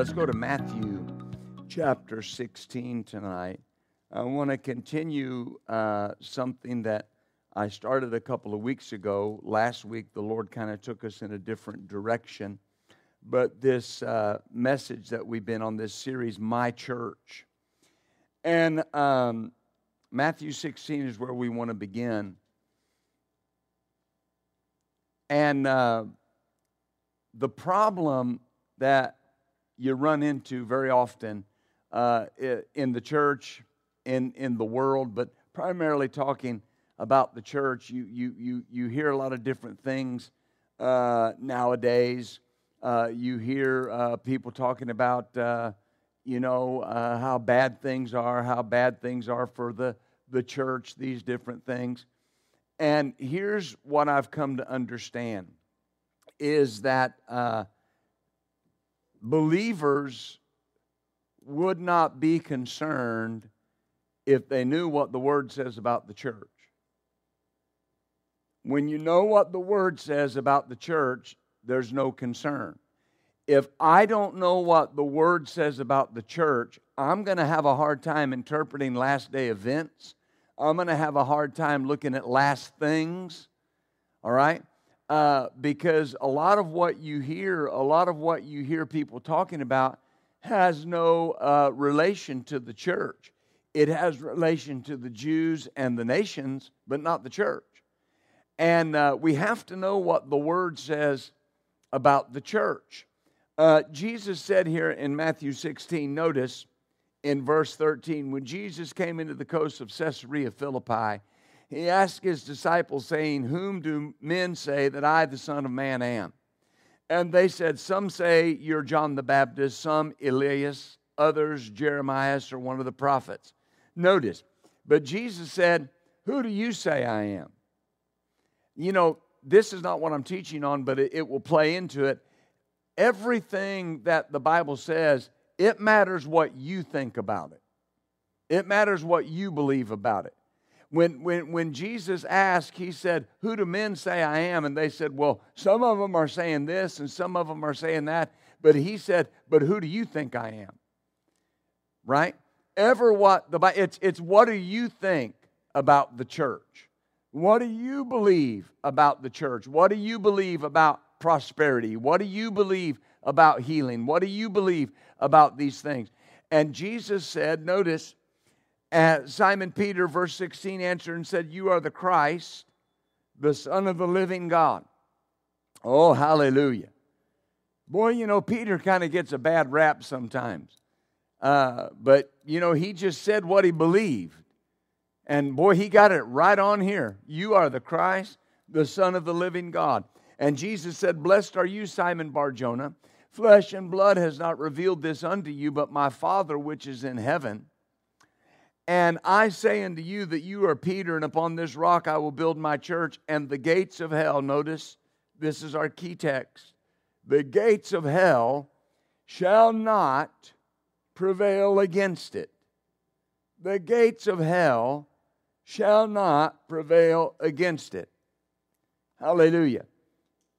Let's go to Matthew chapter 16 tonight. I want to continue uh, something that I started a couple of weeks ago. Last week, the Lord kind of took us in a different direction. But this uh, message that we've been on this series, My Church. And um, Matthew 16 is where we want to begin. And uh, the problem that you run into very often uh, in the church, in, in the world, but primarily talking about the church. You, you, you, you hear a lot of different things uh, nowadays. Uh, you hear uh, people talking about, uh, you know, uh, how bad things are, how bad things are for the, the church, these different things. And here's what I've come to understand is that believers would not be concerned if they knew what the Word says about the church. When you know what the Word says about the church, there's no concern. If I don't know what the Word says about the church, I'm going to have a hard time interpreting last day events. I'm going to have a hard time looking at last things. All right? Uh, because a lot of what you hear, a lot of what you hear people talking about, has no uh, relation to the church. It has relation to the Jews and the nations, but not the church. And uh, we have to know what the word says about the church. Uh, Jesus said here in Matthew 16, notice in verse 13, when Jesus came into the coast of Caesarea Philippi, he asked his disciples, saying, Whom do men say that I, the Son of Man, am? And they said, Some say you're John the Baptist, some Elias, others Jeremiah or one of the prophets. Notice, but Jesus said, Who do you say I am? You know, this is not what I'm teaching on, but it, it will play into it. Everything that the Bible says, it matters what you think about it. It matters what you believe about it. When, when, when Jesus asked, he said, Who do men say I am? And they said, Well, some of them are saying this and some of them are saying that. But he said, But who do you think I am? Right? Ever what the it's it's what do you think about the church? What do you believe about the church? What do you believe about prosperity? What do you believe about healing? What do you believe about these things? And Jesus said, notice, and Simon Peter, verse 16, answered and said, You are the Christ, the Son of the living God. Oh, hallelujah. Boy, you know, Peter kind of gets a bad rap sometimes. Uh, but, you know, he just said what he believed. And boy, he got it right on here. You are the Christ, the Son of the living God. And Jesus said, Blessed are you, Simon Bar Jonah. Flesh and blood has not revealed this unto you, but my Father which is in heaven. And I say unto you that you are Peter, and upon this rock I will build my church, and the gates of hell, notice this is our key text, the gates of hell shall not prevail against it. The gates of hell shall not prevail against it. Hallelujah.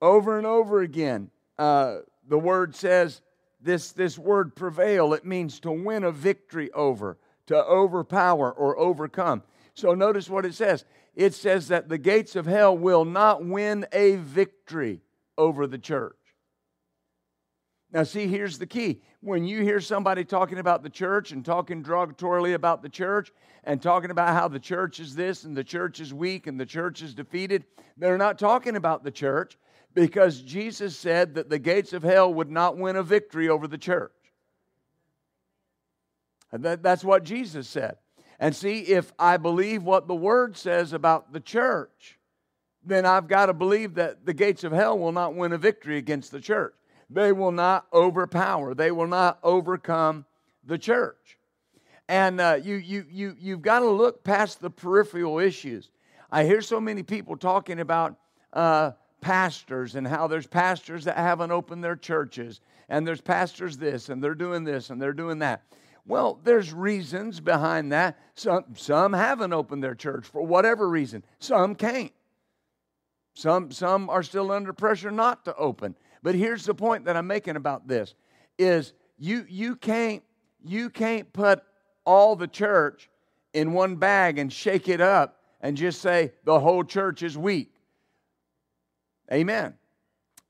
Over and over again, uh, the word says this, this word prevail, it means to win a victory over to overpower or overcome. So notice what it says it says that the gates of hell will not win a victory over the church. Now, see, here's the key. When you hear somebody talking about the church and talking derogatorily about the church and talking about how the church is this and the church is weak and the church is defeated, they're not talking about the church because Jesus said that the gates of hell would not win a victory over the church. That, that's what Jesus said. And see, if I believe what the Word says about the church, then I've got to believe that the gates of hell will not win a victory against the church. they will not overpower, they will not overcome the church. And uh, you, you, you, you've got to look past the peripheral issues. I hear so many people talking about uh, pastors and how there's pastors that haven't opened their churches, and there's pastors this, and they're doing this, and they're doing that. Well, there's reasons behind that. Some, some haven't opened their church for whatever reason, some can't. Some, some are still under pressure not to open. But here's the point that I'm making about this is you, you, can't, you can't put all the church in one bag and shake it up and just say the whole church is weak. Amen.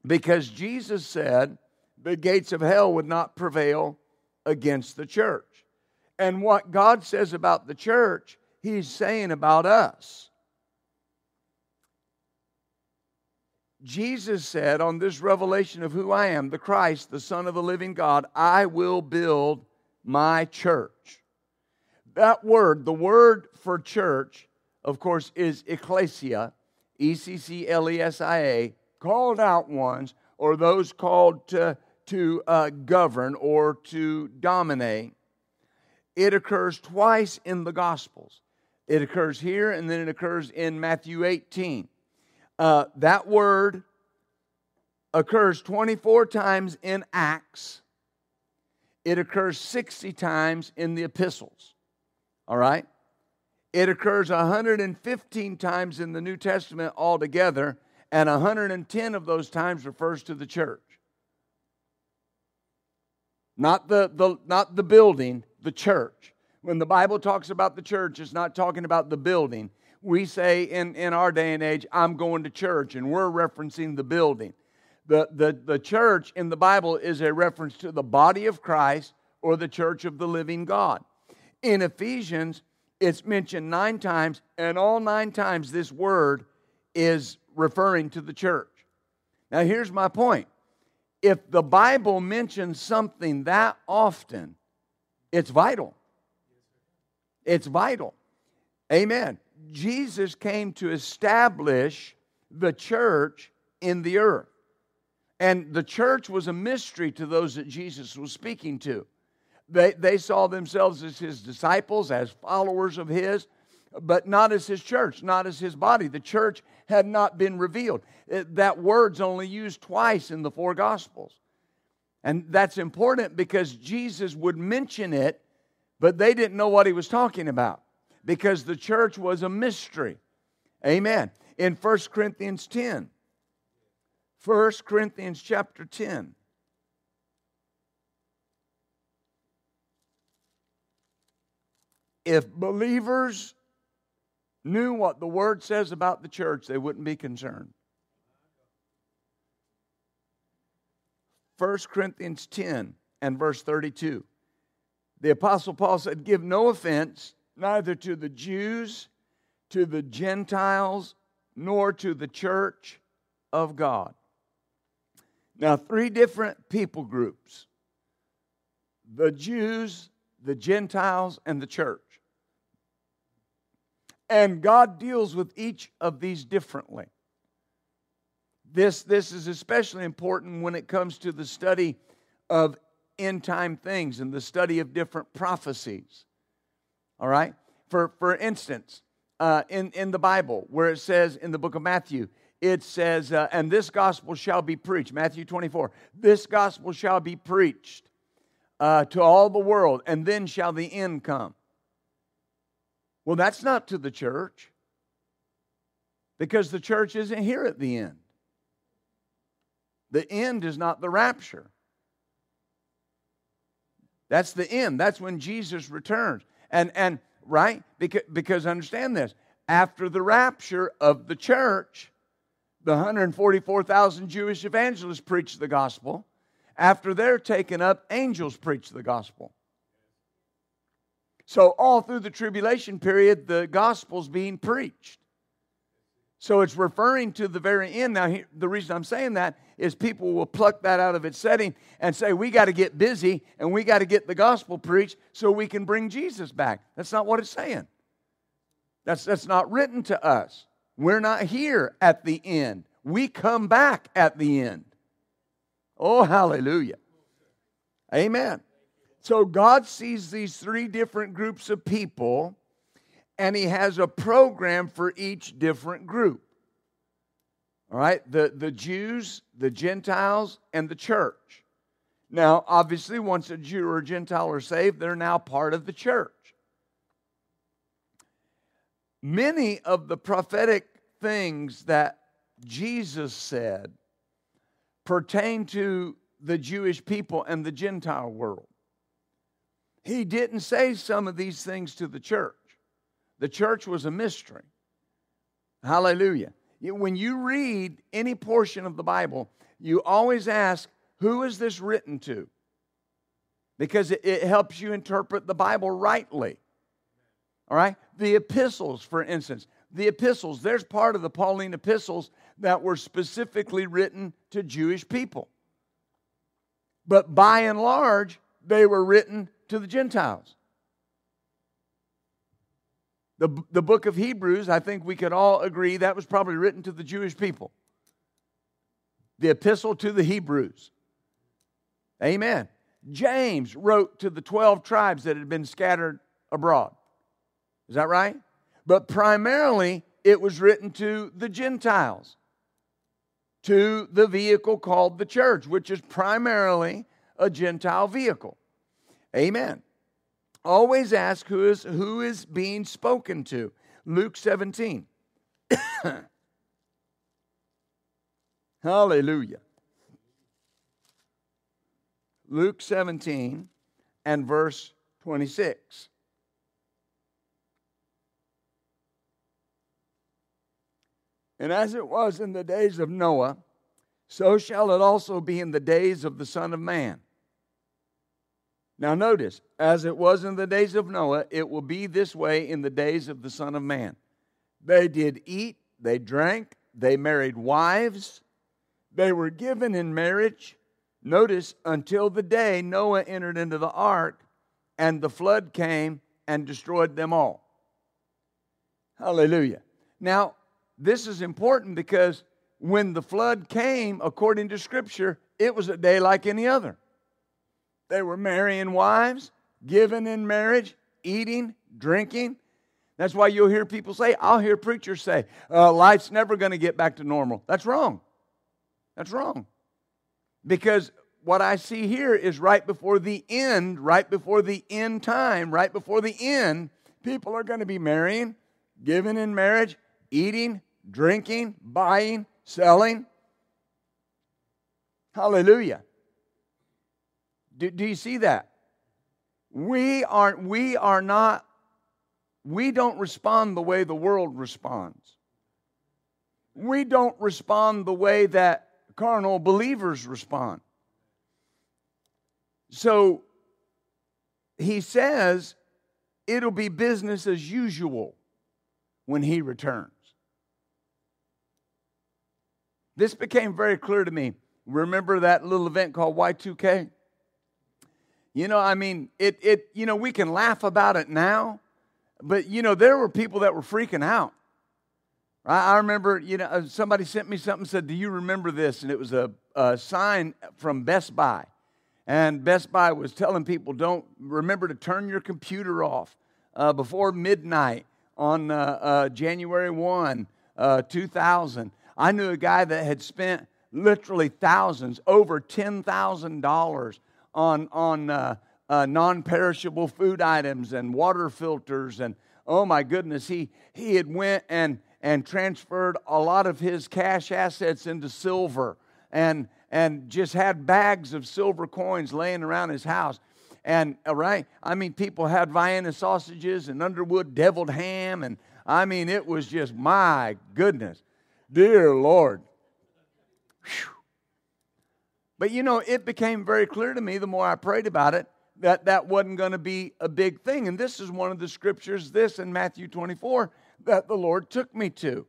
Because Jesus said the gates of hell would not prevail against the church. And what God says about the church, He's saying about us. Jesus said on this revelation of who I am, the Christ, the Son of the living God, I will build my church. That word, the word for church, of course, is ecclesia, E C C L E S I A, called out ones, or those called to, to uh, govern or to dominate. It occurs twice in the Gospels. It occurs here and then it occurs in Matthew 18. Uh, that word occurs 24 times in Acts. It occurs 60 times in the epistles. All right? It occurs 115 times in the New Testament altogether, and 110 of those times refers to the church. Not the, the, not the building, the church. When the Bible talks about the church, it's not talking about the building. We say in, in our day and age, I'm going to church, and we're referencing the building. The, the, the church in the Bible is a reference to the body of Christ or the church of the living God. In Ephesians, it's mentioned nine times, and all nine times this word is referring to the church. Now, here's my point if the Bible mentions something that often, it's vital. It's vital. Amen. Jesus came to establish the church in the earth. And the church was a mystery to those that Jesus was speaking to. They, they saw themselves as his disciples, as followers of his, but not as his church, not as his body. The church had not been revealed. Uh, that word's only used twice in the four gospels. And that's important because Jesus would mention it, but they didn't know what he was talking about because the church was a mystery. Amen. In 1 Corinthians 10, 1 Corinthians chapter 10. If believers knew what the word says about the church, they wouldn't be concerned. 1 Corinthians 10 and verse 32. The Apostle Paul said, Give no offense neither to the Jews, to the Gentiles, nor to the church of God. Now, three different people groups the Jews, the Gentiles, and the church. And God deals with each of these differently. This, this is especially important when it comes to the study of end time things and the study of different prophecies. All right? For, for instance, uh, in, in the Bible, where it says in the book of Matthew, it says, uh, and this gospel shall be preached, Matthew 24, this gospel shall be preached uh, to all the world, and then shall the end come. Well, that's not to the church because the church isn't here at the end. The end is not the rapture. That's the end. That's when Jesus returns. And, and right? Because, because understand this after the rapture of the church, the 144,000 Jewish evangelists preach the gospel. After they're taken up, angels preach the gospel. So, all through the tribulation period, the gospel's being preached. So, it's referring to the very end. Now, the reason I'm saying that is people will pluck that out of its setting and say, we got to get busy and we got to get the gospel preached so we can bring Jesus back. That's not what it's saying. That's, that's not written to us. We're not here at the end, we come back at the end. Oh, hallelujah. Amen. So God sees these three different groups of people, and He has a program for each different group. All right, the, the Jews, the Gentiles, and the church. Now, obviously, once a Jew or a Gentile are saved, they're now part of the church. Many of the prophetic things that Jesus said pertain to the Jewish people and the Gentile world. He didn't say some of these things to the church. The church was a mystery. Hallelujah. When you read any portion of the Bible, you always ask, who is this written to? Because it, helps you interpret the Bible rightly. All right? The epistles, for instance, the epistles, there's part of the Pauline epistles that were specifically written to Jewish people. But by and large, they were written to the Gentiles. The, the book of Hebrews, I think we could all agree that was probably written to the Jewish people. The epistle to the Hebrews. Amen. James wrote to the 12 tribes that had been scattered abroad. Is that right? But primarily, it was written to the Gentiles, to the vehicle called the church, which is primarily a Gentile vehicle. Amen. Always ask who is, who is being spoken to. Luke 17. Hallelujah. Luke 17 and verse 26. And as it was in the days of Noah, so shall it also be in the days of the Son of Man. Now, notice, as it was in the days of Noah, it will be this way in the days of the Son of Man. They did eat, they drank, they married wives, they were given in marriage. Notice, until the day Noah entered into the ark and the flood came and destroyed them all. Hallelujah. Now, this is important because when the flood came, according to Scripture, it was a day like any other. They were marrying wives, giving in marriage, eating, drinking. That's why you'll hear people say, I'll hear preachers say, uh, life's never going to get back to normal. That's wrong. That's wrong. Because what I see here is right before the end, right before the end time, right before the end, people are going to be marrying, giving in marriage, eating, drinking, buying, selling. Hallelujah. Do, do you see that? We are, we are not, we don't respond the way the world responds. We don't respond the way that carnal believers respond. So he says it'll be business as usual when he returns. This became very clear to me. Remember that little event called Y2K? You know, I mean, it, it, you know, we can laugh about it now, but, you know, there were people that were freaking out. I, I remember, you know, uh, somebody sent me something said, Do you remember this? And it was a, a sign from Best Buy. And Best Buy was telling people, Don't remember to turn your computer off uh, before midnight on uh, uh January 1, uh, 2000. I knew a guy that had spent literally thousands, over $10,000 on, on uh, uh, non perishable food items and water filters. And oh my goodness, he, he had went and, and transferred a lot of his cash assets into silver and, and just had bags of silver coins laying around his house. And, right, I mean, people had Vienna sausages and Underwood deviled ham. And I mean, it was just, my goodness, dear Lord. Whew. But you know, it became very clear to me the more I prayed about it that that wasn't going to be a big thing. And this is one of the scriptures, this in Matthew 24, that the Lord took me to.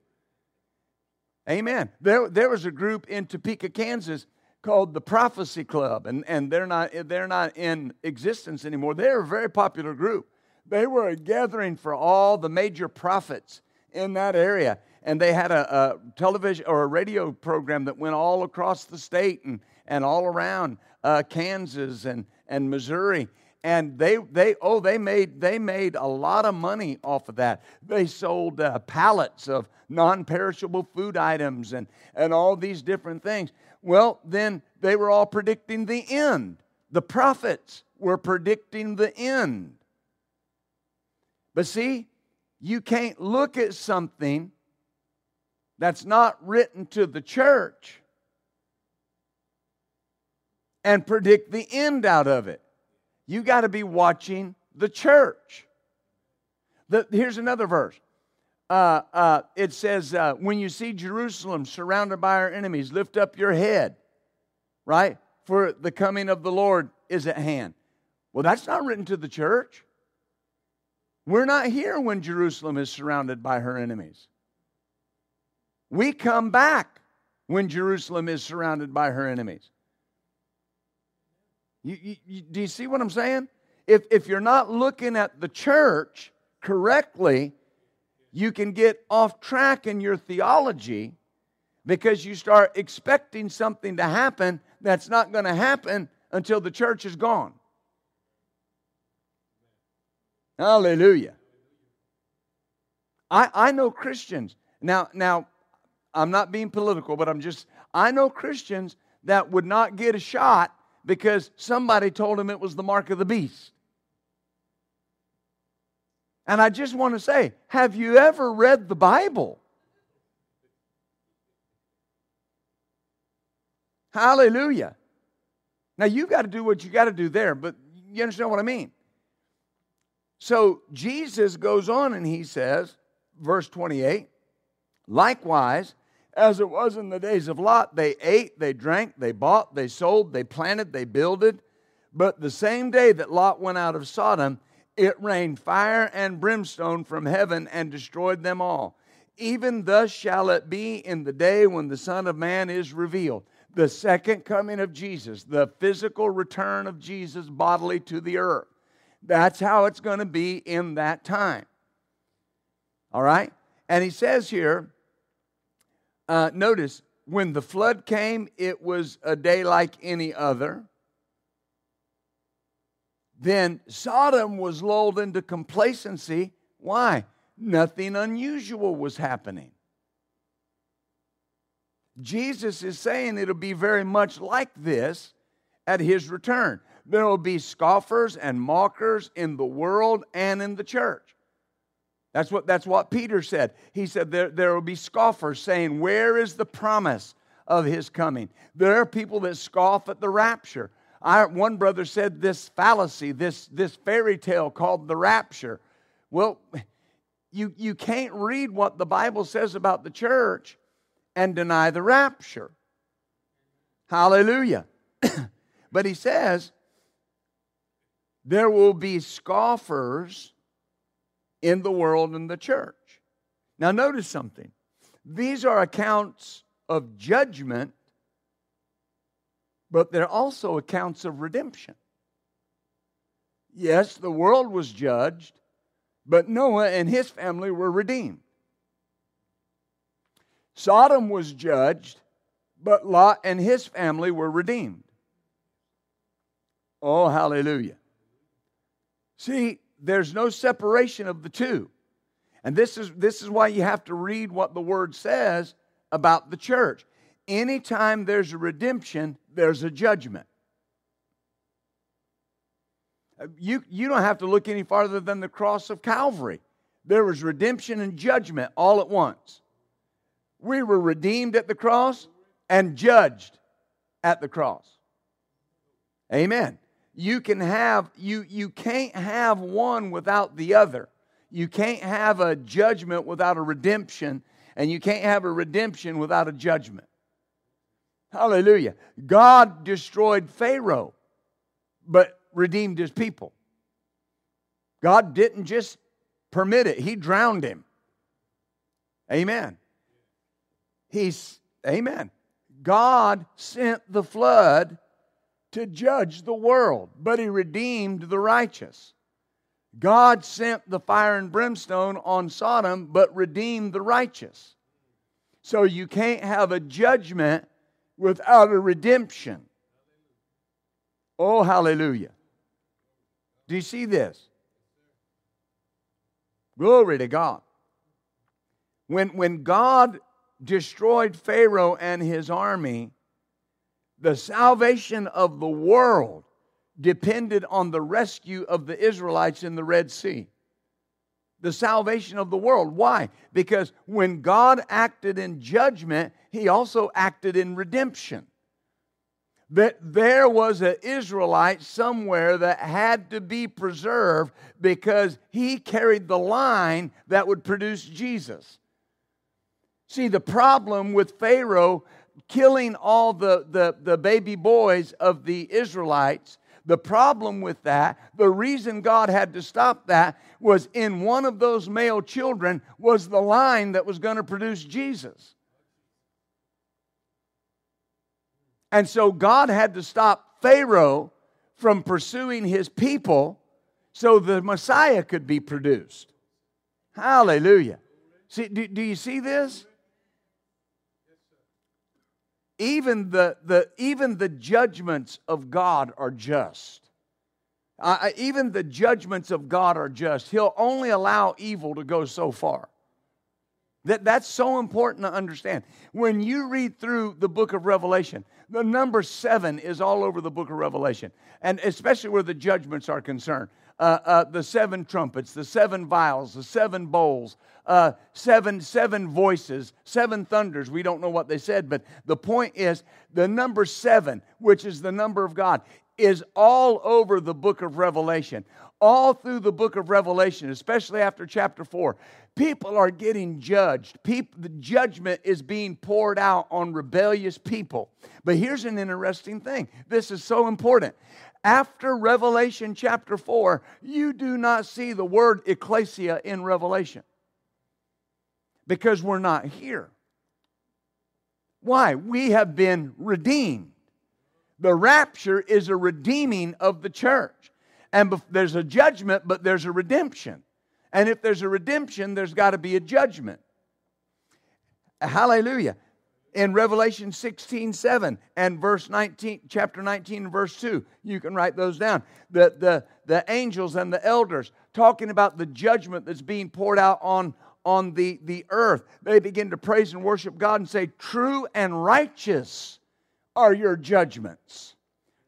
Amen. There, there was a group in Topeka, Kansas called the Prophecy Club, and, and they're, not, they're not in existence anymore. They're a very popular group. They were a gathering for all the major prophets in that area. And they had a, a television or a radio program that went all across the state and, and all around uh, Kansas and, and Missouri. And they they oh they made they made a lot of money off of that. They sold uh, pallets of non-perishable food items and and all these different things. Well then they were all predicting the end. The prophets were predicting the end. But see you can't look at something that's not written to the church and predict the end out of it you got to be watching the church. The, here's another verse. Uh, uh, it says, uh, When you see Jerusalem surrounded by our enemies, lift up your head, right? For the coming of the Lord is at hand. Well, that's not written to the church. We're not here when Jerusalem is surrounded by her enemies. We come back when Jerusalem is surrounded by her enemies. You, you, you, do you see what I'm saying? If, if you're not looking at the church correctly, you can get off track in your theology because you start expecting something to happen that's not going to happen until the church is gone. Hallelujah. I, I know Christians. Now, now, I'm not being political, but I'm just, I know Christians that would not get a shot because somebody told him it was the mark of the beast. And I just want to say, have you ever read the Bible? Hallelujah. Now you've got to do what you got to do there, but you understand what I mean? So Jesus goes on and he says, verse 28, likewise, as it was in the days of Lot. They ate, they drank, they bought, they sold, they planted, they builded. But the same day that Lot went out of Sodom, it rained fire and brimstone from heaven and destroyed them all. Even thus shall it be in the day when the Son of Man is revealed. The second coming of Jesus, the physical return of Jesus bodily to the earth. That's how it's going to be in that time. All right? And he says here, uh, notice, when the flood came, it was a day like any other. Then Sodom was lulled into complacency. Why? Nothing unusual was happening. Jesus is saying it'll be very much like this at his return. There will be scoffers and mockers in the world and in the church. That's what, that's what Peter said. He said there, there will be scoffers saying, Where is the promise of his coming? There are people that scoff at the rapture. I, one brother said this fallacy, this, this fairy tale called the rapture. Well, you, you can't read what the Bible says about the church and deny the rapture. Hallelujah. but he says, there will be scoffers in the world and the church. Now, notice something. These are accounts of judgment, but they're also accounts of redemption. Yes, the world was judged, but Noah and his family were redeemed. Sodom was judged, but Lot and his family were redeemed. Oh, hallelujah. See, there's no separation of the two. And this is, this is why you have to read what the word says about the church. Anytime there's a redemption, there's a judgment. Uh, you, you don't have to look any farther than the cross of Calvary. There was redemption and judgment all at once. We were redeemed at the cross and judged at the cross. Amen you can have you you can't have one without the other. You can't have a judgment without a redemption and you can't have a redemption without a judgment. Hallelujah. God destroyed pharaoh but redeemed his people. God didn't just permit it. He drowned him. Amen. He's amen. God sent the flood to judge the world, but he redeemed the righteous. God sent the fire and brimstone on Sodom, but redeemed the righteous. So you can't have a judgment without a redemption. Oh, hallelujah. Do you see this? Glory to God. When, when God destroyed Pharaoh and his army, the salvation of the world depended on the rescue of the Israelites in the Red Sea. The salvation of the world. Why? Because when God acted in judgment, he also acted in redemption. That there was an Israelite somewhere that had to be preserved because he carried the line that would produce Jesus. See, the problem with Pharaoh killing all the, the, the baby boys of the Israelites the problem with that, the reason God had to stop that was in one of those male children was the line that was going to produce Jesus. And so God had to stop Pharaoh from pursuing his people so the Messiah could be produced. Hallelujah. See, do, do you see this? Even the, the, even the judgments of God are just. Uh, even the judgments of God are just. He'll only allow evil to go so far. That, that's so important to understand. When you read through the book of Revelation, the number seven is all over the book of Revelation, and especially where the judgments are concerned. Uh, uh, the seven trumpets, the seven vials, the seven bowls, uh, seven seven voices, seven thunders. We don't know what they said, but the point is the number seven, which is the number of God, is all over the book of Revelation. All through the book of Revelation, especially after chapter 4, people are getting judged. People, the judgment is being poured out on rebellious people. But here's an interesting thing this is so important. After Revelation chapter 4, you do not see the word ecclesia in Revelation because we're not here. Why? We have been redeemed. The rapture is a redeeming of the church. And there's a judgment, but there's a redemption. And if there's a redemption, there's got to be a judgment. Hallelujah. In Revelation 16, 7 and verse 19, chapter 19 verse 2, you can write those down. The, the, the angels and the elders talking about the judgment that's being poured out on, on the, the earth. They begin to praise and worship God and say, True and righteous are your judgments.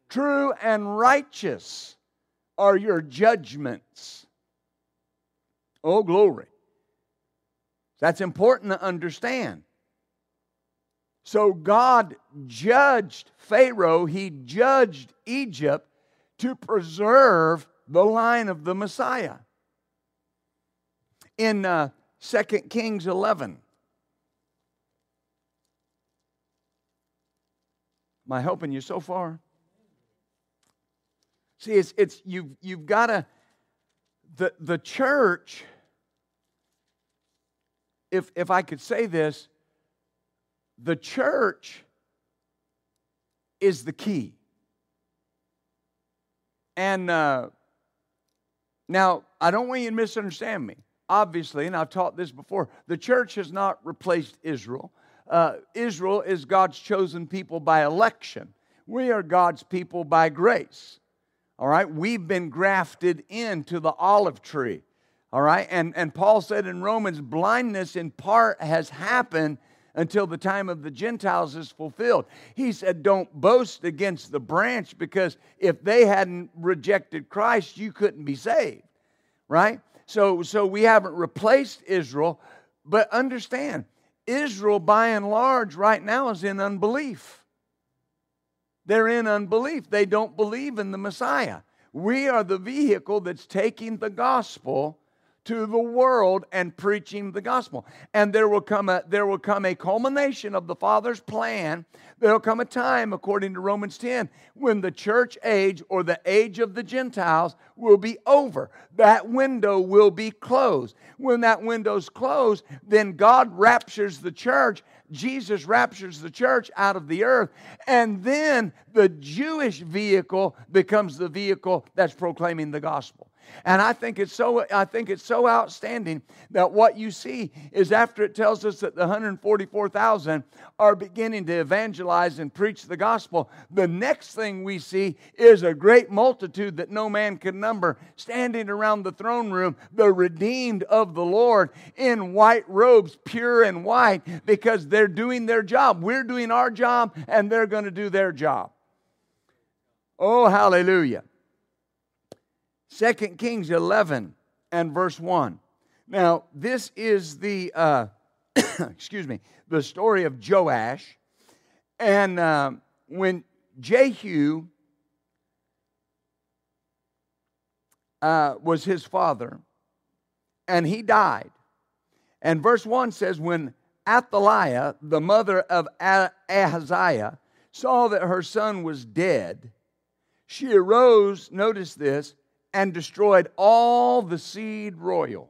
True and righteous are your judgments. Oh, glory. That's important to understand. So God judged Pharaoh, he judged Egypt to preserve the line of the Messiah. In uh, 2 Kings 11, Am I helping you so far? See, it's, it's you've, you've got to, the, the church, if, if I could say this, the church is the key. And uh, now, I don't want you to misunderstand me. Obviously, and I've taught this before, the church has not replaced Israel uh, Israel is God's chosen people by election. We are God's people by grace. All right, we've been grafted into the olive tree. All right, and, and Paul said in Romans, blindness in part has happened until the time of the Gentiles is fulfilled. He said, Don't boast against the branch because if they hadn't rejected Christ, you couldn't be saved. Right? So, so we haven't replaced Israel, but understand Israel, by and large, right now is in unbelief. They're in unbelief. They don't believe in the Messiah. We are the vehicle that's taking the gospel to the world and preaching the gospel. And there will come a there will come a culmination of the Father's plan. There'll come a time, according to Romans 10, when the church age or the age of the Gentiles will be over. That window will be closed. When that window's closed, then God raptures the church Jesus raptures the church out of the earth, and then the Jewish vehicle becomes the vehicle that's proclaiming the gospel. And I think it's so I think it's so outstanding that what you see is after it tells us that the 144,000 are beginning to evangelize and preach the gospel, the next thing we see is a great multitude that no man can number standing around the throne room, the redeemed of the Lord in white robes, pure and white, because they're doing their job. We're doing our job and they're going to do their job. Oh, hallelujah. 2 Kings 11 and verse 1. Now, this is the, uh, excuse me, the story of Joash. And uh, when Jehu uh, was his father, and he died. And verse 1 says, When Athaliah, the mother of Ahaziah, saw that her son was dead, she arose, notice this, and destroyed all the seed royal.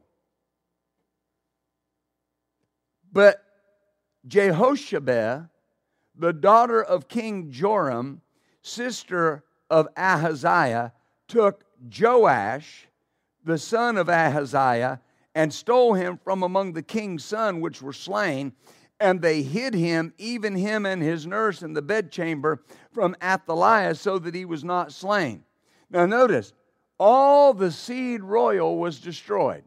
But Jehoshabeth, the daughter of King Joram, sister of Ahaziah, took Joash, the son of Ahaziah, and stole him from among the king's sons which were slain, and they hid him, even him and his nurse, in the bedchamber from Athaliah, so that he was not slain. Now, notice, all the seed royal was destroyed.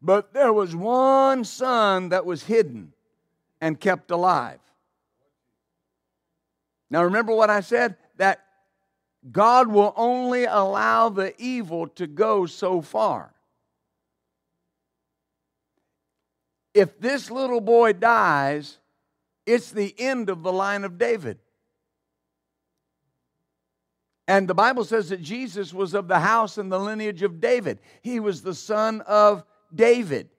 But there was one son that was hidden and kept alive. Now, remember what I said? That God will only allow the evil to go so far. If this little boy dies, it's the end of the line of David. And the Bible says that Jesus was of the house and the lineage of David. He was the son of David.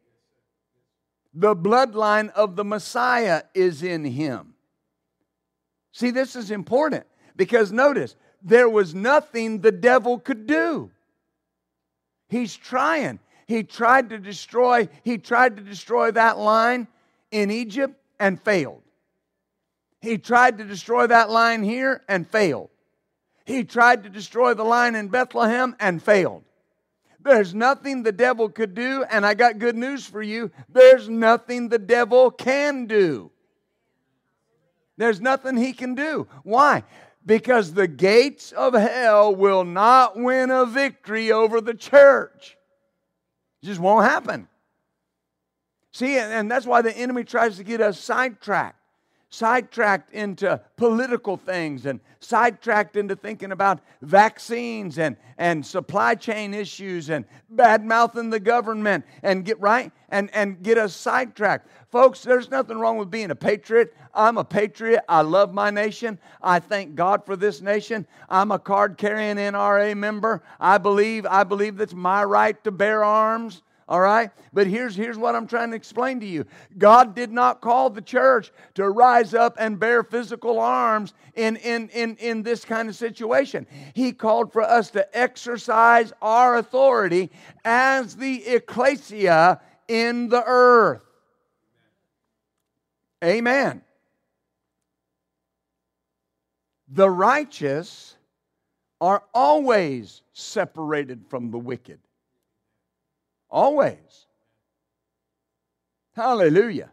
The bloodline of the Messiah is in him. See, this is important because notice, there was nothing the devil could do. He's trying. He tried to destroy, he tried to destroy that line in Egypt and failed. He tried to destroy that line here and failed. He tried to destroy the line in Bethlehem and failed. There's nothing the devil could do, and I got good news for you. There's nothing the devil can do. There's nothing he can do. Why? Because the gates of hell will not win a victory over the church. It just won't happen. See, and that's why the enemy tries to get us sidetracked sidetracked into political things and sidetracked into thinking about vaccines and, and supply chain issues and bad mouthing the government and get right and, and get us sidetracked. Folks, there's nothing wrong with being a patriot. I'm a patriot. I love my nation. I thank God for this nation. I'm a card carrying NRA member. I believe, I believe that's my right to bear arms. All right? But here's, here's what I'm trying to explain to you God did not call the church to rise up and bear physical arms in, in, in, in this kind of situation. He called for us to exercise our authority as the ecclesia in the earth. Amen. The righteous are always separated from the wicked. Always. Hallelujah.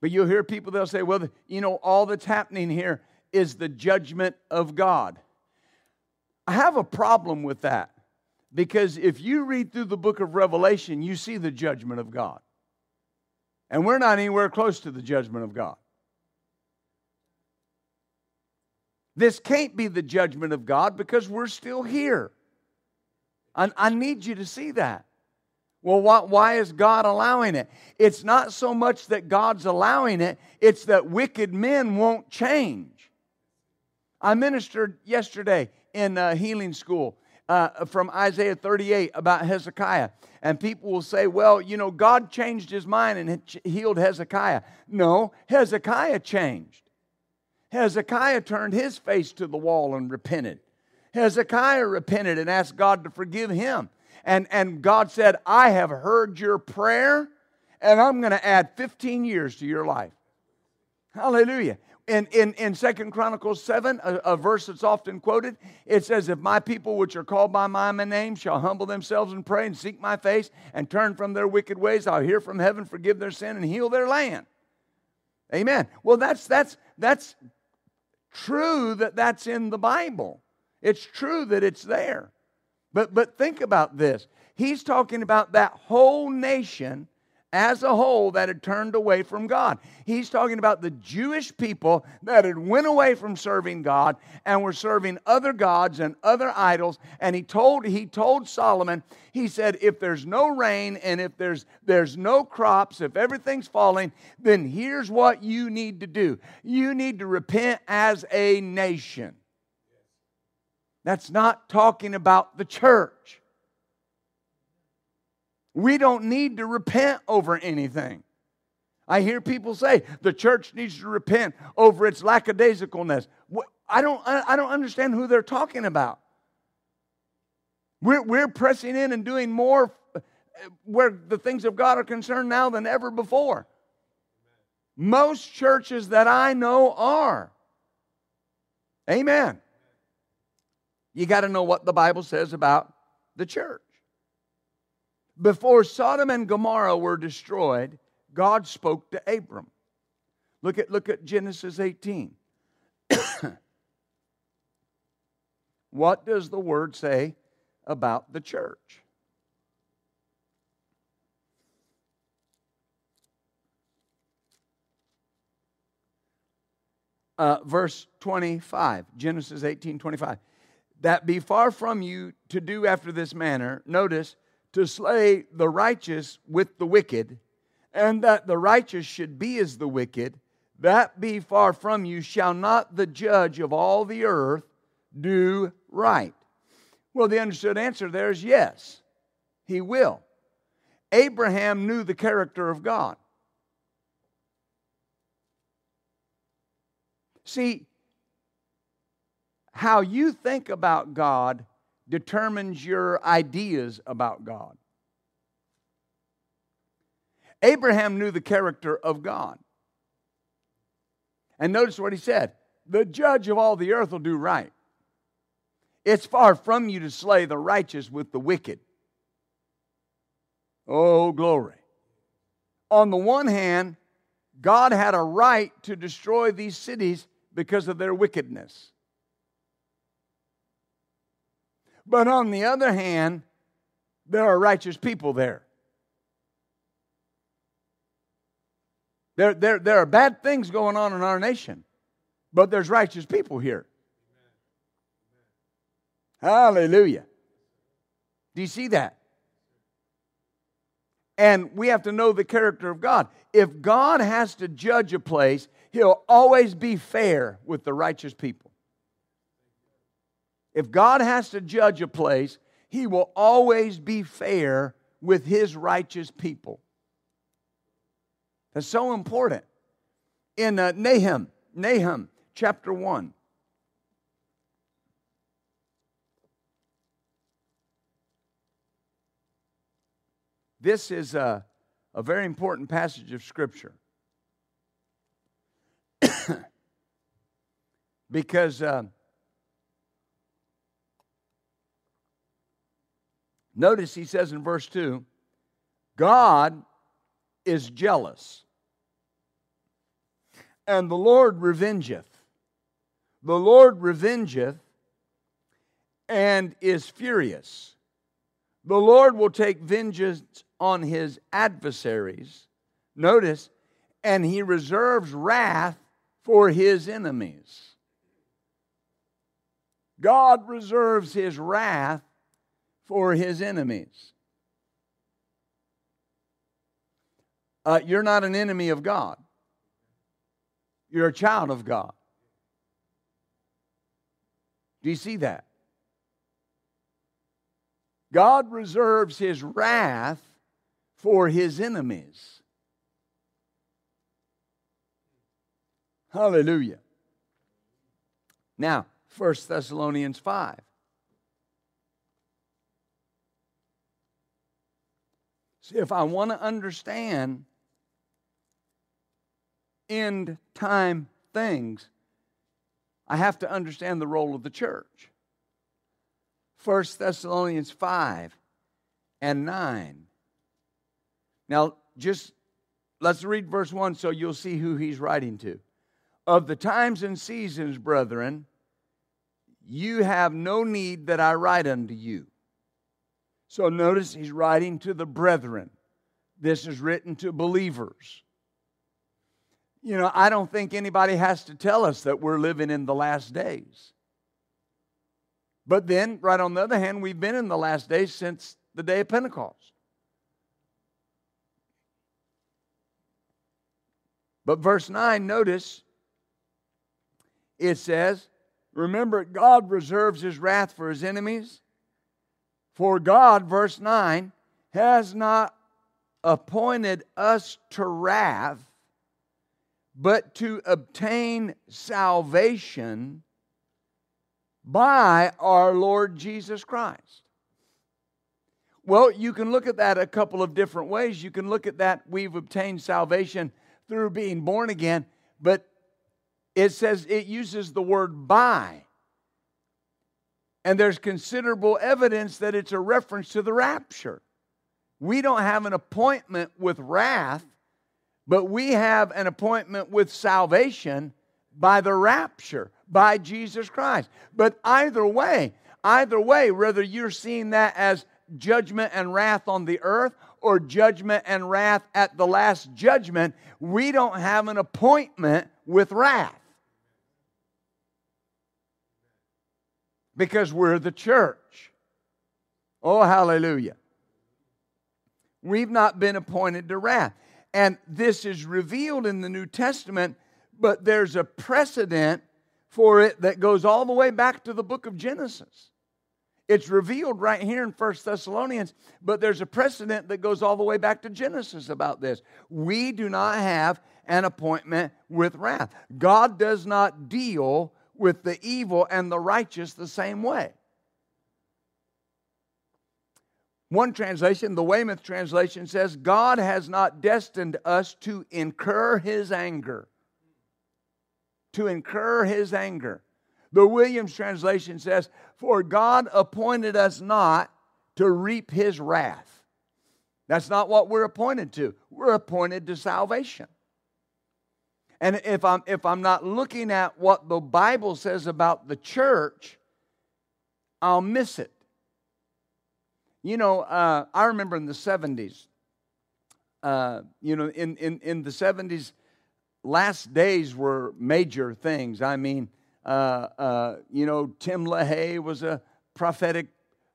But you'll hear people, they'll say, well, you know, all that's happening here is the judgment of God. I have a problem with that because if you read through the book of Revelation, you see the judgment of God. And we're not anywhere close to the judgment of God. This can't be the judgment of God because we're still here. I, I need you to see that. Well, why, why, is God allowing it? It's not so much that God's allowing it, it's that wicked men won't change. I ministered yesterday in a healing school uh, from Isaiah 38 about Hezekiah. And people will say, well, you know, God changed his mind and healed Hezekiah. No, Hezekiah changed. Hezekiah turned his face to the wall and repented. Hezekiah repented and asked God to forgive him. And, and God said, I have heard your prayer, and I'm going to add 15 years to your life. Hallelujah. In, in, in 2 Chronicles 7, a, a, verse that's often quoted, it says, If my people which are called by my name shall humble themselves and pray and seek my face and turn from their wicked ways, I'll hear from heaven, forgive their sin, and heal their land. Amen. Well, that's, that's, that's true that that's in the Bible. It's true that it's there. But, but think about this. He's talking about that whole nation as a whole that had turned away from God. He's talking about the Jewish people that had went away from serving God and were serving other gods and other idols. And he told he told Solomon, he said, if there's no rain and if there's there's no crops, if everything's falling, then here's what you need to do. You need to repent as a nation. That's not talking about the church. We don't need to repent over anything. I hear people say the church needs to repent over its lackadaisicalness. I don't, I don't understand who they're talking about. We're, we're pressing in and doing more uh, where the things of God are concerned now than ever before. Most churches that I know are. Amen. You got to know what the Bible says about the church. Before Sodom and Gomorrah were destroyed, God spoke to Abram. Look at, look at Genesis 18. what does the word say about the church? Uh, verse 25, Genesis 18 25. That be far from you to do after this manner. Notice, to slay the righteous with the wicked, and that the righteous should be as the wicked, that be far from you, shall not the judge of all the earth do right? Well, the understood answer there is yes, he will. Abraham knew the character of God. See, how you think about God determines your ideas about God. Abraham knew the character of God. And notice what he said the judge of all the earth will do right. It's far from you to slay the righteous with the wicked. Oh, glory. On the one hand, God had a right to destroy these cities because of their wickedness. But on the other hand, there are righteous people there. There, there, there are bad things going on in our nation, but there's righteous people here. Hallelujah. Do you see that? And we have to know the character of God. If God has to judge a place, He'll always be fair with the righteous people. If God has to judge a place, he will always be fair with his righteous people. That's so important. In uh, Nahum, Nahum chapter 1. This is a, a very important passage of Scripture. because uh, Notice he says in verse 2 God is jealous, and the Lord revengeth. The Lord revengeth and is furious. The Lord will take vengeance on his adversaries. Notice, and he reserves wrath for his enemies. God reserves his wrath for his enemies. Uh, you're not an enemy of God, you're a child of God. Do you see that? God reserves his wrath for his enemies. Hallelujah. Now, 1 Thessalonians 5. See, if I want to understand end time things, I have to understand the role of the church. 1 Thessalonians 5 and 9. Now, just let's read verse 1 so you'll see who he's writing to. Of the times and seasons, brethren, you have no need that I write unto you. So notice he's writing to the brethren. This is written to believers. You know, I don't think anybody has to tell us that we're living in the last days. But then, right on the other hand, we've been in the last days since the day of Pentecost. But verse 9, notice it says, Remember, God reserves his wrath for his enemies. For God, verse 9, has not appointed us to wrath, but to obtain salvation by our Lord Jesus Christ. Well, you can look at that a couple of different ways. You can look at that we've obtained salvation through being born again, but it says it uses the word by. And there's considerable evidence that it's a reference to the rapture. We don't have an appointment with wrath, but we have an appointment with salvation by the rapture, by Jesus Christ. But either way, either way, whether you're seeing that as judgment and wrath on the earth or judgment and wrath at the last judgment, we don't have an appointment with wrath. Because we're the church. Oh, hallelujah. We've not been appointed to wrath. And this is revealed in the New Testament, but there's a precedent for it that goes all the way back to the book of Genesis. It's revealed right here in First Thessalonians, but there's a precedent that goes all the way back to Genesis about this. We do not have an appointment with wrath. God does not deal with the evil and the righteous the same way. One translation, the Weymouth translation says, God has not destined us to incur his anger. To incur his anger. The Williams translation says, For God appointed us not to reap his wrath. That's not what we're appointed to. We're appointed to salvation. And if I'm, if I'm not looking at what the Bible says about the church, I'll miss it. You know, uh, I remember in the 70s, uh, you know, in, in, in the 70s, last days were major things. I mean, uh, uh, you know, Tim LaHaye was a prophetic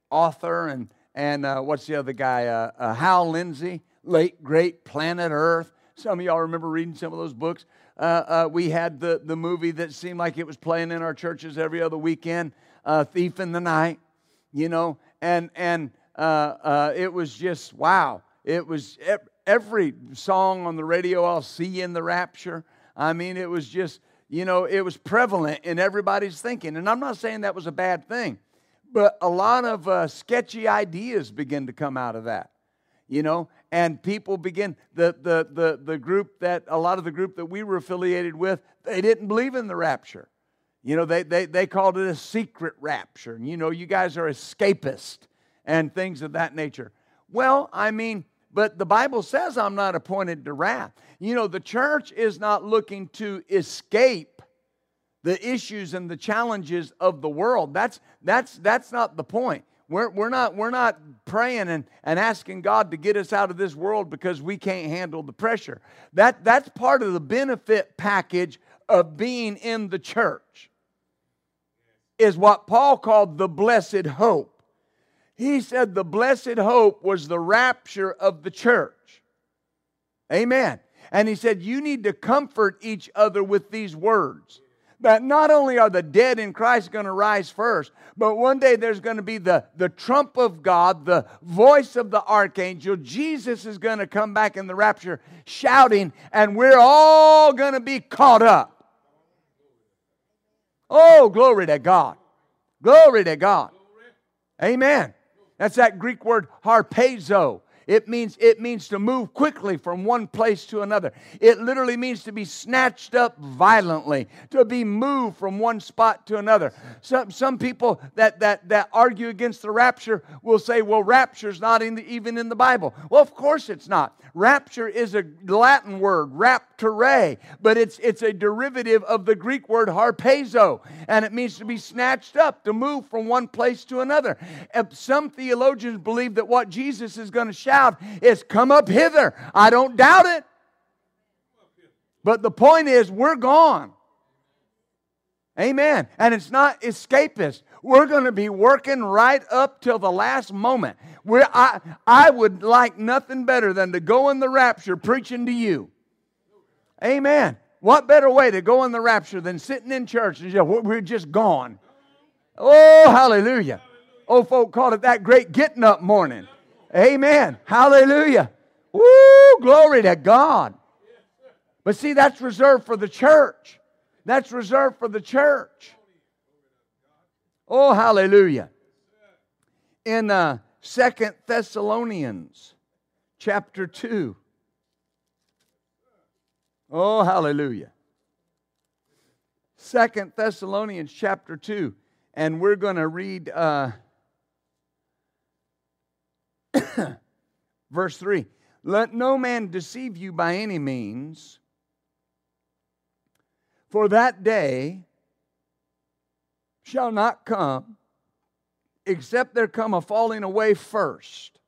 author, and, and uh, what's the other guy? Uh, Hal Lindsey, late great Planet Earth. Some of y'all remember reading some of those books. Uh, we had the, the movie that seemed like it was playing in our churches every other weekend, Thief in the Night, you know, and, and it was just wow. It was every song on the radio, I'll see you in the rapture. I mean, it was just you know, it was prevalent in everybody's thinking. And I'm not saying that was a bad thing, but a lot of uh, sketchy ideas begin to come out of that, you know, and people begin, the, the, the, the group that, a lot of the group that we were affiliated with, they didn't believe in the rapture. You know, they, they, they called it a secret rapture. And, you know, you guys are escapist and things of that nature. Well, I mean, but the Bible says I'm not appointed to wrath. You know, the church is not looking to escape the issues and the challenges of the world. That's, that's, that's not the point. We're, we're, not, we're not praying and, and asking God to get us out of this world because we can't handle the pressure. That, that's part of the benefit package of being in the church, is what Paul called the blessed hope. He said the blessed hope was the rapture of the church. Amen. And he said, You need to comfort each other with these words. That not only are the dead in Christ going to rise first, but one day there's going to be the, the trump of God, the voice of the archangel. Jesus is going to come back in the rapture shouting, and we're all going to be caught up. Oh, glory to God. Glory to God. Amen. That's that Greek word harpazo. It means it means to move quickly from one place to another. It literally means to be snatched up violently, to be moved from one spot to another. Some some people that that that argue against the rapture will say, "Well, rapture's not in the, even in the Bible." Well, of course it's not. Rapture is a Latin word, rapture, but it's it's a derivative of the Greek word harpazo, and it means to be snatched up, to move from one place to another. Some theologians believe that what Jesus is going to shout is, Come up hither. I don't doubt it. But the point is, we're gone. Amen. And it's not escapist. We're going to be working right up till the last moment. We're, I, I would like nothing better than to go in the rapture preaching to you. Amen. What better way to go in the rapture than sitting in church and just, we're just gone? Oh, hallelujah. Old folk called it that great getting up morning. Amen. Hallelujah. Woo, glory to God. But see, that's reserved for the church. That's reserved for the church. Oh, hallelujah. In uh, Second Thessalonians chapter 2. Oh, hallelujah. Second Thessalonians chapter 2. And we're going to read uh, Verse 3 Let no man deceive you by any means, for that day shall not come except there come a falling away first,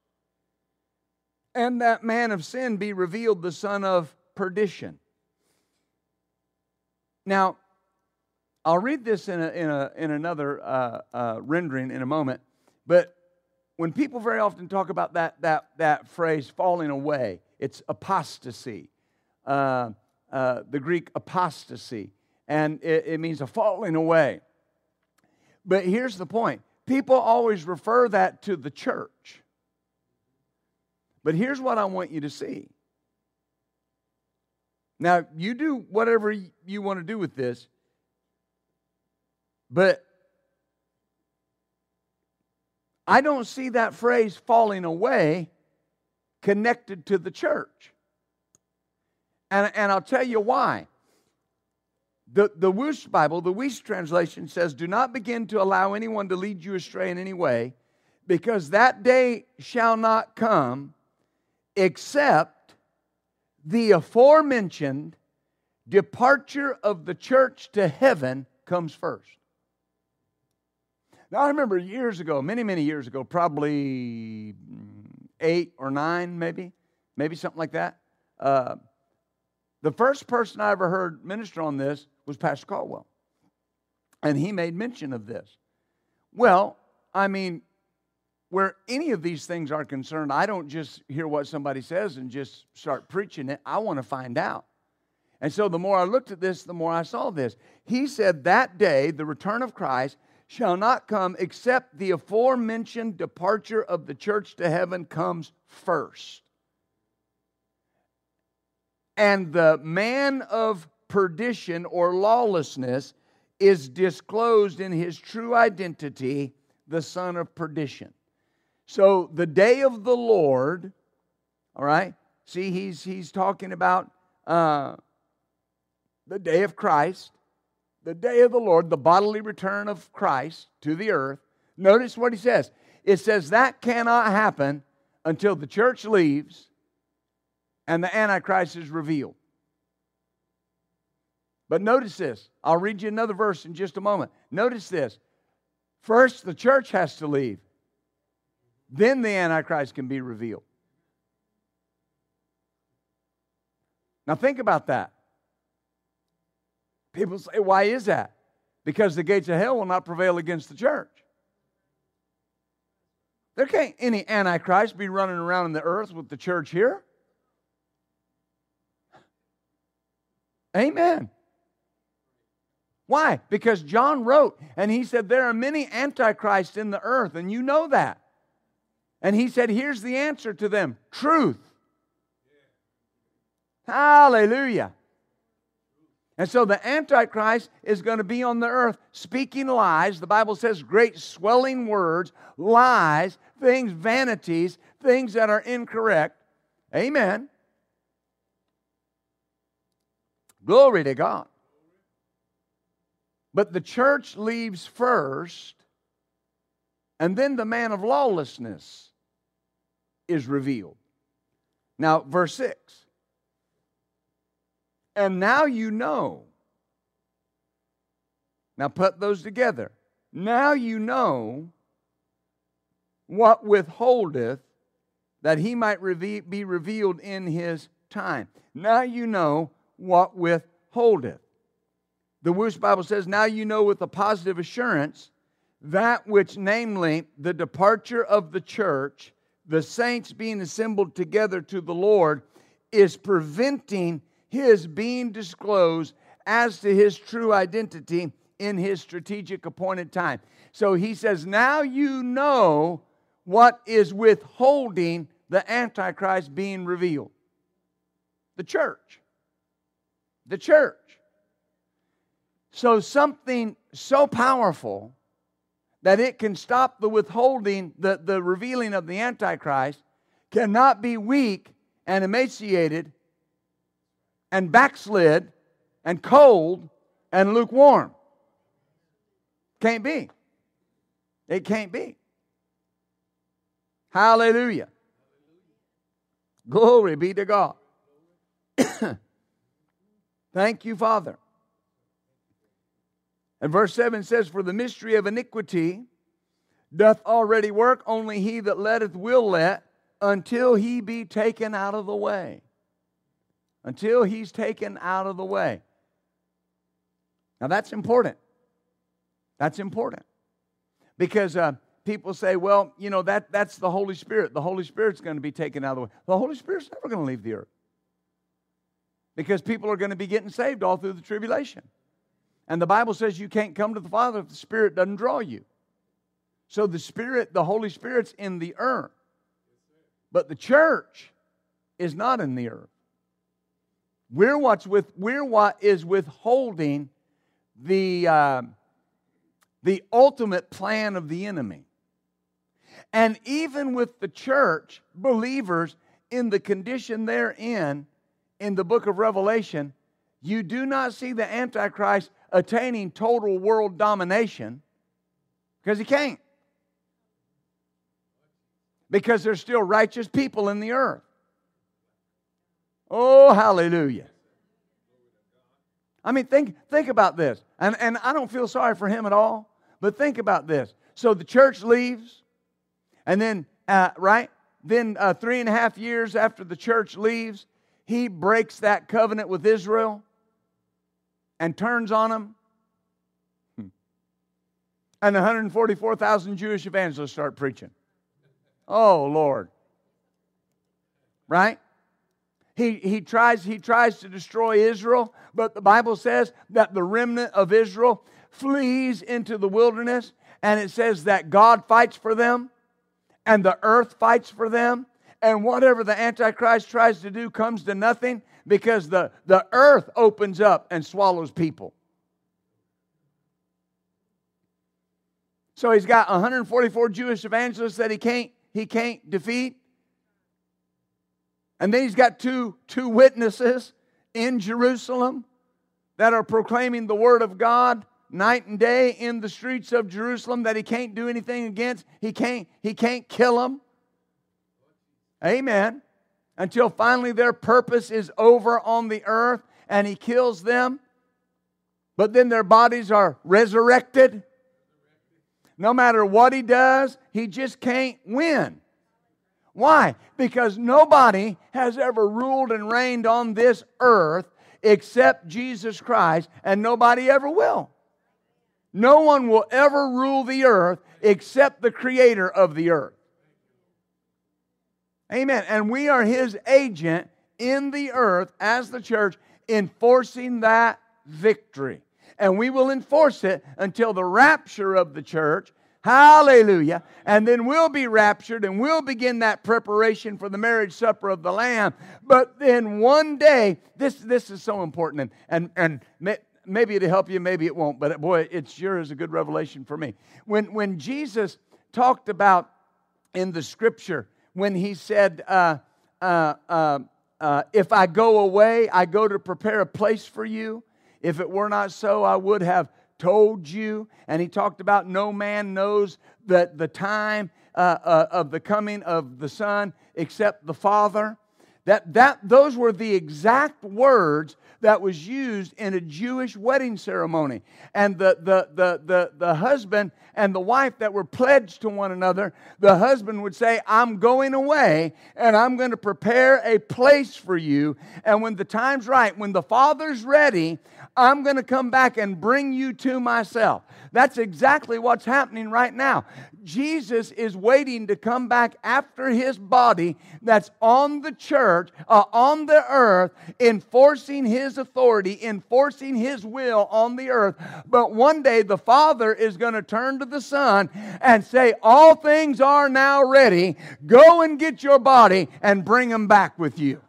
and that man of sin be revealed, the son of perdition. Now, I'll read this in, a, in, a, in another uh, uh, rendering in a moment, but when people very often talk about that, that, that phrase falling away, it's apostasy, uh, uh, the Greek apostasy, and it, it means a falling away. But here's the point people always refer that to the church. But here's what I want you to see. Now, you do whatever you want to do with this, but I don't see that phrase falling away connected to the church. And, and I'll tell you why. The, the Wuest Bible, the Wuest translation says, Do not begin to allow anyone to lead you astray in any way, because that day shall not come except the aforementioned departure of the church to heaven comes first. Now, I remember years ago, many, many years ago, probably eight or nine, maybe, maybe something like that. Uh, the first person I ever heard minister on this was Pastor Caldwell. And he made mention of this. Well, I mean, where any of these things are concerned, I don't just hear what somebody says and just start preaching it. I want to find out. And so the more I looked at this, the more I saw this. He said that day, the return of Christ, shall not come except the aforementioned departure of the church to heaven comes first. And the man of perdition or lawlessness is disclosed in his true identity, the son of perdition. So the day of the Lord, all right, see, he's, he's talking about uh, the day of Christ the day of the Lord, the bodily return of Christ to the earth, notice what he says. It says that cannot happen until the church leaves and the Antichrist is revealed. But notice this. I'll read you another verse in just a moment. Notice this. First, the church has to leave, then the Antichrist can be revealed. Now, think about that. People say, why is that? Because the gates of hell will not prevail against the church. There can't any antichrist be running around in the earth with the church here. Amen. Why? Because John wrote and he said there are many antichrists in the earth, and you know that. And he said, here's the answer to them truth. Hallelujah. And so the Antichrist is going to be on the earth speaking lies. The Bible says great swelling words, lies, things, vanities, things that are incorrect. Amen. Glory to God. But the church leaves first, and then the man of lawlessness is revealed. Now, verse 6. And now you know. Now put those together. Now you know what withholdeth that he might be revealed in his time. Now you know what withholdeth. The Wuest Bible says, Now you know with a positive assurance that which, namely, the departure of the church, the saints being assembled together to the Lord, is preventing his being disclosed as to his true identity in his strategic appointed time. So he says, Now you know what is withholding the Antichrist being revealed the church. The church. So, something so powerful that it can stop the withholding, the, the revealing of the Antichrist, cannot be weak and emaciated and backslid and cold and lukewarm. Can't be. It can't be. Hallelujah. Glory be to God. Thank you, Father. And verse 7 says, For the mystery of iniquity doth already work, only he that letteth will let, until he be taken out of the way. Until he's taken out of the way. Now that's important. That's important. Because uh, people say, well, you know, that, that's the Holy Spirit. The Holy Spirit's going to be taken out of the way. The Holy Spirit's never going to leave the earth. Because people are going to be getting saved all through the tribulation. And the Bible says you can't come to the Father if the Spirit doesn't draw you. So the Spirit, the Holy Spirit's in the earth. But the church is not in the earth. We're what's with we're what is withholding the uh, the ultimate plan of the enemy. And even with the church, believers in the condition they're in in the book of Revelation, you do not see the Antichrist attaining total world domination because he can't. Because there's still righteous people in the earth. Oh, hallelujah. I mean, think, think about this. And, and I don't feel sorry for him at all, but think about this. So the church leaves, and then, uh, right? Then, uh, three and a half years after the church leaves, he breaks that covenant with Israel and turns on them. Hmm. And 144,000 Jewish evangelists start preaching. Oh, Lord. Right? He, he, tries, he tries to destroy Israel, but the Bible says that the remnant of Israel flees into the wilderness, and it says that God fights for them, and the earth fights for them, and whatever the Antichrist tries to do comes to nothing because the, the earth opens up and swallows people. So he's got 144 Jewish evangelists that he can't, he can't defeat. And then he's got two, two witnesses in Jerusalem that are proclaiming the word of God night and day in the streets of Jerusalem that he can't do anything against. He can't, he can't kill them. Amen until finally their purpose is over on the earth and he kills them. But then their bodies are resurrected. No matter what he does, he just can't win. Why? Because nobody has ever ruled and reigned on this earth except Jesus Christ, and nobody ever will. No one will ever rule the earth except the creator of the earth. Amen. And we are his agent in the earth as the church, enforcing that victory. And we will enforce it until the rapture of the church. Hallelujah. And then we'll be raptured and we'll begin that preparation for the marriage supper of the Lamb. But then one day, this, this is so important, and, and, and maybe it'll help you, maybe it won't, but boy, it sure is a good revelation for me. When, when Jesus talked about in the scripture, when he said, uh, uh, uh, uh If I go away, I go to prepare a place for you. If it were not so, I would have told you. And he talked about no man knows that the time uh, of the coming of the Son except the Father. That, that those were the exact words that was used in a Jewish wedding ceremony. And the, the, the, the, the husband and the wife that were pledged to one another, the husband would say, I'm going away and I'm going to prepare a place for you. And when the time's right, when the father's ready, I'm going to come back and bring you to myself. That's exactly what's happening right now. Jesus is waiting to come back after his body that's on the church, uh, on the earth, enforcing his authority, enforcing his will on the earth. But one day the Father is going to turn to the Son and say, All things are now ready. Go and get your body and bring them back with you.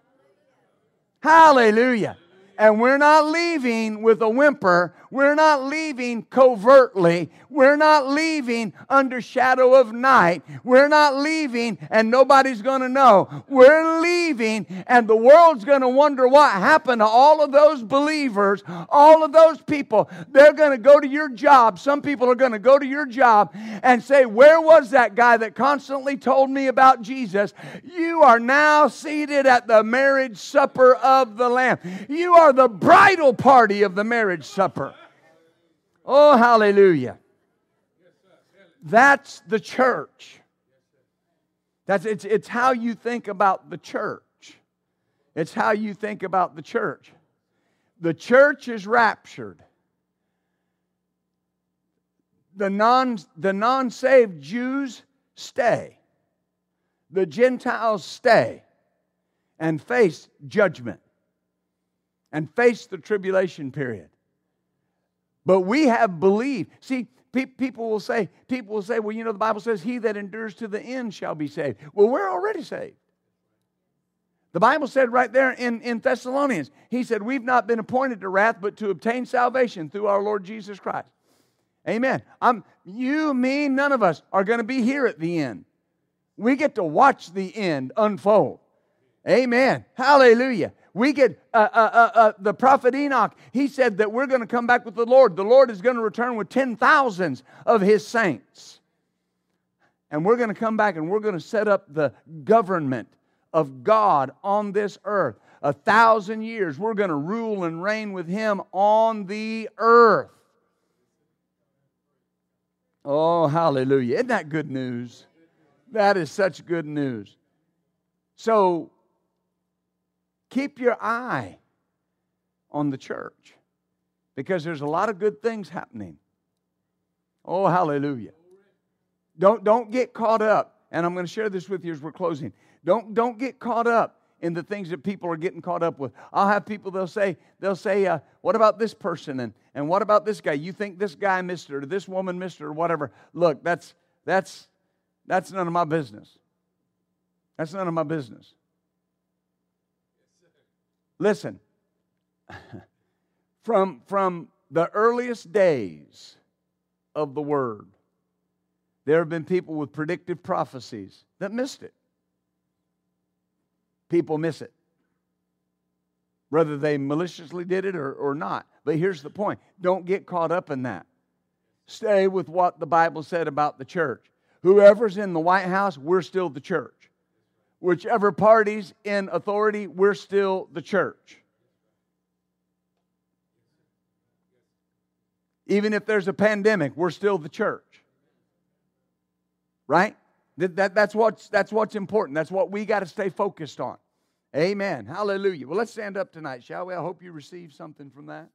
Hallelujah. And we're not leaving with a whimper. We're not leaving covertly. We're not leaving under shadow of night. We're not leaving and nobody's going to know. We're leaving and the world's going to wonder what happened to all of those believers, all of those people. They're going to go to your job. Some people are going to go to your job and say, Where was that guy that constantly told me about Jesus? You are now seated at the marriage supper of the Lamb. You are the bridal party of the marriage supper. Oh, hallelujah. That's the church. That's, it's, it's how you think about the church. It's how you think about the church. The church is raptured. The non, the non-saved Jews stay. The Gentiles stay and face judgment and face the tribulation period. But we have believed. See, pe- people will say, people will say, well, you know, the Bible says, he that endures to the end shall be saved. Well, we're already saved. The Bible said right there in, in Thessalonians, he said, We've not been appointed to wrath, but to obtain salvation through our Lord Jesus Christ. Amen. I'm, you, me, none of us are going to be here at the end. We get to watch the end unfold. Amen. Hallelujah. We get uh, uh, uh, uh, the prophet Enoch, he said that we're going to come back with the Lord. The Lord is going to return with ten thousands of his saints. And we're going to come back and we're going to set up the government of God on this earth. A thousand years, we're going to rule and reign with him on the earth. Oh, hallelujah. Isn't that good news? That is such good news. So, Keep your eye on the church because there's a lot of good things happening. Oh, hallelujah. Don't, don't get caught up, and I'm going to share this with you as we're closing. Don't, don't get caught up in the things that people are getting caught up with. I'll have people, they'll say, they'll say, uh, what about this person? And, and what about this guy? You think this guy missed or this woman missed or whatever. Look, that's, that's, that's none of my business. That's none of my business. Listen, from, from the earliest days of the Word, there have been people with predictive prophecies that missed it. People miss it, whether they maliciously did it or, or not. But here's the point don't get caught up in that. Stay with what the Bible said about the church. Whoever's in the White House, we're still the church whichever party's in authority, we're still the church. Even if there's a pandemic, we're still the church. Right? That, that, that's, what's, that's what's important. That's what we got to stay focused on. Amen. Hallelujah. Well, let's stand up tonight, shall we? I hope you receive something from that.